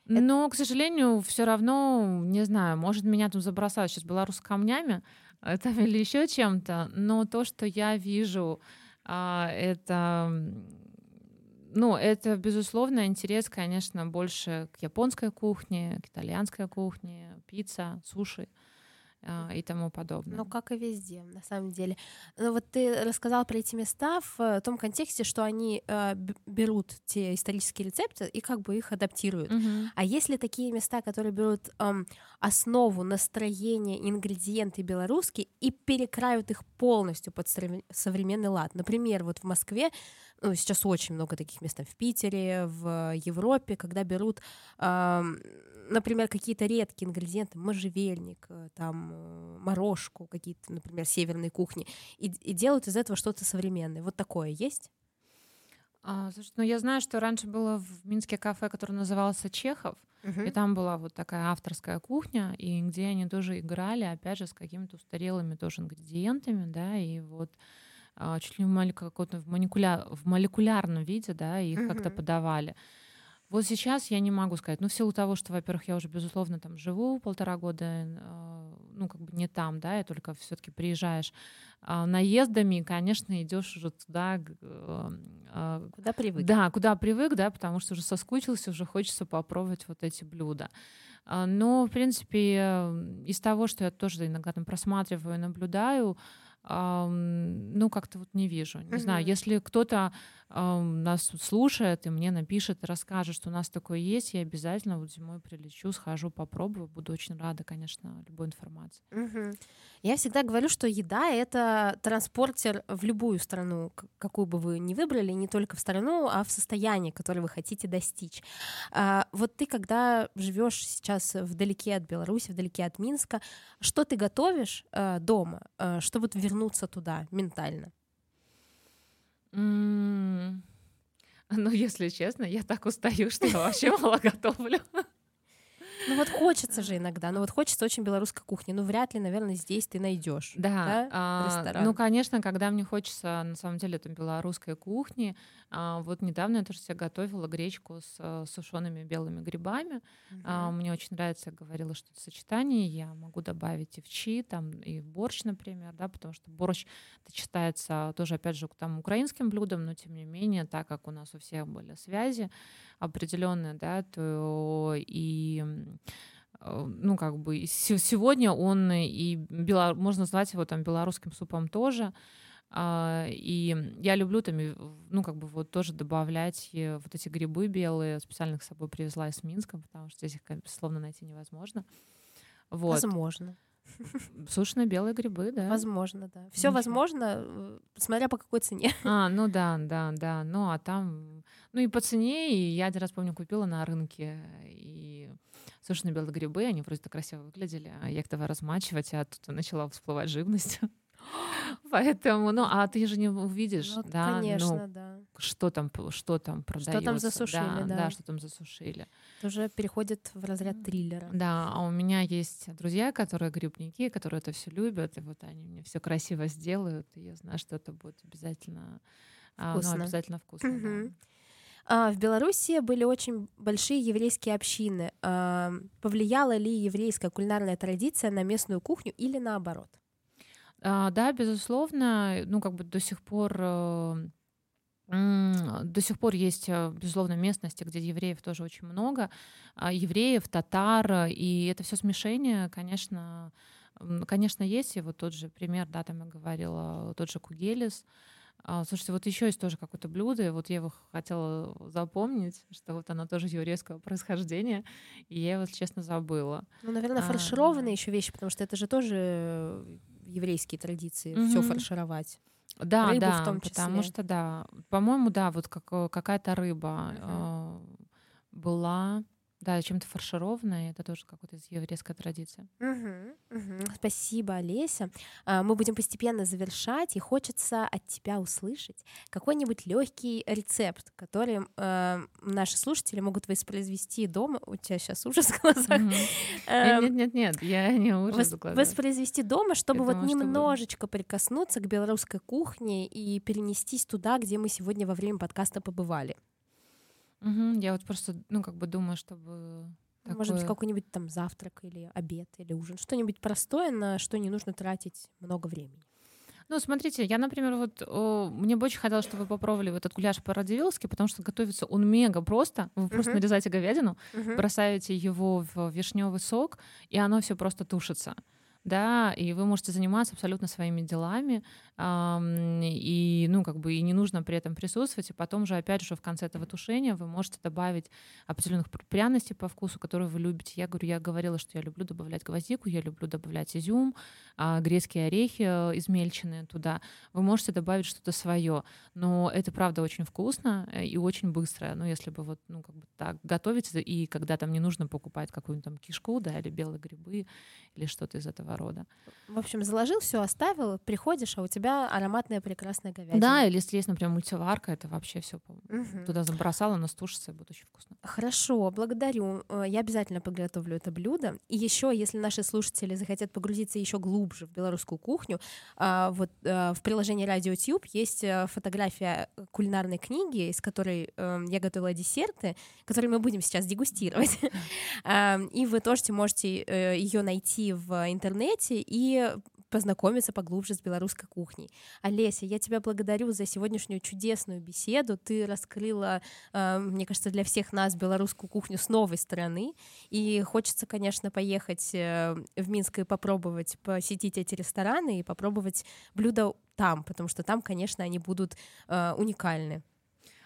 Но, к сожалению, все равно, не знаю, может, меня там забросают сейчас белорус камнями э, там, или еще чем-то, но то, что я вижу, а, это, ну, это, безусловно, интерес, конечно, больше к японской кухне, к итальянской кухне, пицца, суши и тому подобное. Ну, как и везде, на самом деле. Ну, вот ты рассказал про эти места в э, том контексте, что они э, берут те исторические рецепты и как бы их адаптируют. Мгм. А есть ли такие места, которые берут эм, основу, настроение, ингредиенты белорусские и перекраивают их полностью под совре- современный лад? Например, вот в Москве, ну, сейчас очень много таких мест, в Питере, в Европе, когда берут, эм, например, какие-то редкие ингредиенты, можжевельник, э, там, э, морожку, какие-то, например, северные кухни, и, и делают из этого что-то современное. Вот такое есть? А, слушай, ну я знаю, что раньше было в Минске кафе, которое назывался Чехов, и там была вот такая авторская кухня, и где они тоже играли, опять же, с какими-то устарелыми тоже ингредиентами, да, и вот а, чуть ли в, моле- каком-то в, молекуля- в молекулярном виде, да, их как-то Мгм. подавали. Вот сейчас я не могу сказать, ну, в силу того, что, во-первых, я уже, безусловно, там живу полтора года, э, ну, как бы не там, да, и только все таки приезжаешь а, наездами, и, конечно, идешь уже туда, а, Куда привык? да, куда привык, да, потому что уже соскучился, уже хочется попробовать вот эти блюда. А, Но, в принципе, из того, что я тоже иногда там просматриваю и наблюдаю, ну, как-то вот не вижу. Не знаю, Мгм. если кто-то нас слушает и мне напишет, расскажет, что у нас такое есть, я обязательно вот зимой прилечу, схожу, попробую. Буду очень рада, конечно, любой информации. Мгм. Я всегда говорю, что еда — это транспортер в любую страну, какую бы вы ни выбрали, не только в страну, а в состояние, которое вы хотите достичь. А, вот ты, когда живешь сейчас вдалеке от Беларуси, вдалеке от Минска, что ты готовишь э, дома, э, чтобы вернуться туда ментально? (laughs) Ну, если честно, я так устаю, что я вообще мало (laughs) готовлю. Ну вот хочется же иногда, ну вот хочется очень белорусской кухни, ну вряд ли, наверное, здесь ты найдешь. Да, а, ресторан? ну, конечно, когда мне хочется, на самом деле, там, белорусской кухни, а, вот недавно я тоже себе готовила гречку с сушеными белыми грибами. А, Мне очень нравится, я говорила, что это сочетание, я могу добавить и в чи, там, и в борщ, например, да, потому что борщ это считается тоже, опять же, там, украинским блюдом, но, тем не менее, так как у нас у всех были связи определенные, да, то и э, ну, как бы сегодня он и бело- можно назвать его там белорусским супом тоже. А, И я люблю там, ну, как бы вот тоже добавлять э, вот эти грибы белые. Специально с собой привезла из Минска, потому что здесь их, безусловно, найти невозможно. Вот. Возможно. (laughs) Сушеные белые грибы, да. Возможно, да. Все Ничего. возможно, э, смотря по какой цене. (laughs) А, ну да, да, да. Ну, а там... Ну и по цене, и я один раз, помню, купила на рынке, и сушеные белые грибы, они так красиво выглядели, а я их давай размачивать, а тут начала всплывать живность. (laughs) Поэтому, ну, а ты же не увидишь, Ну, да, Конечно, ну, да. Что там, что там продается. там засушили, да. Да, что там засушили. Это уже переходит в разряд триллера. Да, а у меня есть друзья, которые грибники, которые это все любят, и вот они мне все красиво сделают, и я знаю, что это будет обязательно, а, Вкусно. ну, обязательно вкусно. да. Мгм. А, В Беларуси были очень большие еврейские общины. А, Повлияла ли еврейская кулинарная традиция на местную кухню или наоборот? Да, безусловно, ну как бы до сих пор э, м, до сих пор есть, э, безусловно, местности, где евреев тоже очень много, а, евреев, татар, э, и это все смешение, конечно, м, конечно, есть. И вот тот же пример, да, там я говорила, тот же кугелис. А, Слушайте, вот еще есть тоже какое-то блюдо, и вот я его хотела запомнить, что вот оно тоже еврейского происхождения, и я его, если честно, забыла. Ну, наверное, А, фаршированные еще вещи, потому что это же тоже э, еврейские традиции, все Мгм. фаршировать. Да, Рыбу в да, том потому числе. что да, по-моему, да, вот как, э, какая-то рыба Мгм. э, была, да, чем-то фаршированное. Это тоже какая-то из еврейской традиции. Угу, угу. Спасибо, Олеся. А, мы будем постепенно завершать, и хочется от тебя услышать какой-нибудь легкий рецепт, который э, наши слушатели могут воспроизвести дома. У тебя сейчас ужас в глазах. Нет, нет, нет, я не ужас Воспроизвести дома, чтобы вот немножечко прикоснуться к белорусской кухне и перенестись туда, где мы сегодня во время подкаста побывали. Угу, я вот просто, ну, как бы думаю, чтобы Такое... Может быть, какой-нибудь там завтрак или обед или ужин. Что-нибудь простое, на что не нужно тратить много времени. Ну, смотрите, я, например, вот о, мне бы очень хотелось, чтобы вы попробовали вот этот гуляш по-радивиловски, потому что готовится он мега просто. Вы uh-huh. просто нарезаете говядину, uh-huh. бросаете его в вишневый сок, и оно все просто тушится да, и вы можете заниматься абсолютно своими делами, и, ну, как бы, и не нужно при этом присутствовать, и потом же, опять же, в конце этого тушения вы можете добавить определенных пряностей по вкусу, которые вы любите. Я говорю, я говорила, что я люблю добавлять гвоздику, я люблю добавлять изюм, а, грецкие орехи э, измельченные туда. Вы можете добавить что-то свое, но это, правда, очень вкусно э, и очень быстро, ну, если бы вот, ну, как бы так готовить, и когда там не нужно покупать какую-нибудь там кишку, да, или белые грибы, или что-то из этого рода. В общем, заложил все, оставил, приходишь, а у тебя тебя ароматная прекрасная говядина. Да, или если есть, например, мультиварка, это вообще все угу. туда забросала, она стушится, будет очень вкусно. Хорошо, благодарю. Э, я обязательно приготовлю это блюдо. И еще, если наши слушатели захотят погрузиться еще глубже в белорусскую кухню, а, вот э, в приложении RadioTube есть э, фотография кулинарной книги, из которой я готовила десерты, которые мы будем сейчас дегустировать. (laughs) И вы тоже можете ее найти в интернете и познакомиться поглубже с белорусской кухней. Олеся, я тебя благодарю за сегодняшнюю чудесную беседу. Ты раскрыла, э, мне кажется, для всех нас белорусскую кухню с новой стороны. И хочется, конечно, поехать э, в Минск и попробовать посетить эти рестораны и попробовать блюда там, потому что там, конечно, они будут э, уникальны.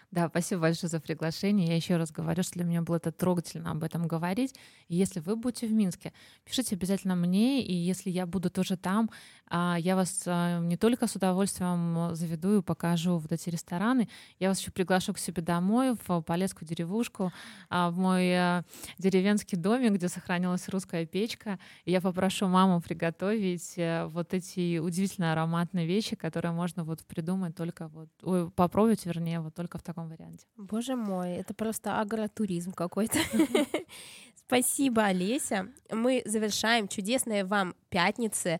Да, спасибо большое за приглашение. Я еще раз говорю, что для меня было это трогательно об этом говорить. И если вы будете в Минске, пишите обязательно мне, и если я буду тоже там, а, я вас а, не только с удовольствием заведу и покажу вот эти рестораны, я вас еще приглашу к себе домой, в Полесскую деревушку, а, в мой деревенский домик, где сохранилась русская печка. И я попрошу маму приготовить э, вот эти удивительно ароматные вещи, которые можно вот придумать только вот, попробовать, вернее, вот только в таком таком варианте. Боже мой, это просто агротуризм какой-то. (laughs) Спасибо, Олеся. Мы завершаем. Чудесной вам пятницы.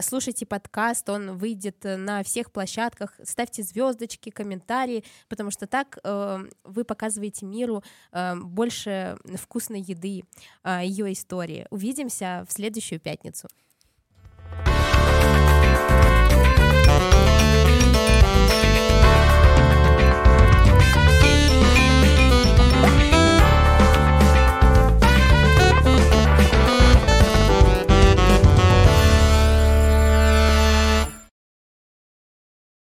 Слушайте подкаст, он выйдет на всех площадках. Ставьте звездочки, комментарии, потому что так эм, вы показываете миру эм, больше вкусной еды, а, ее истории. Увидимся в следующую пятницу.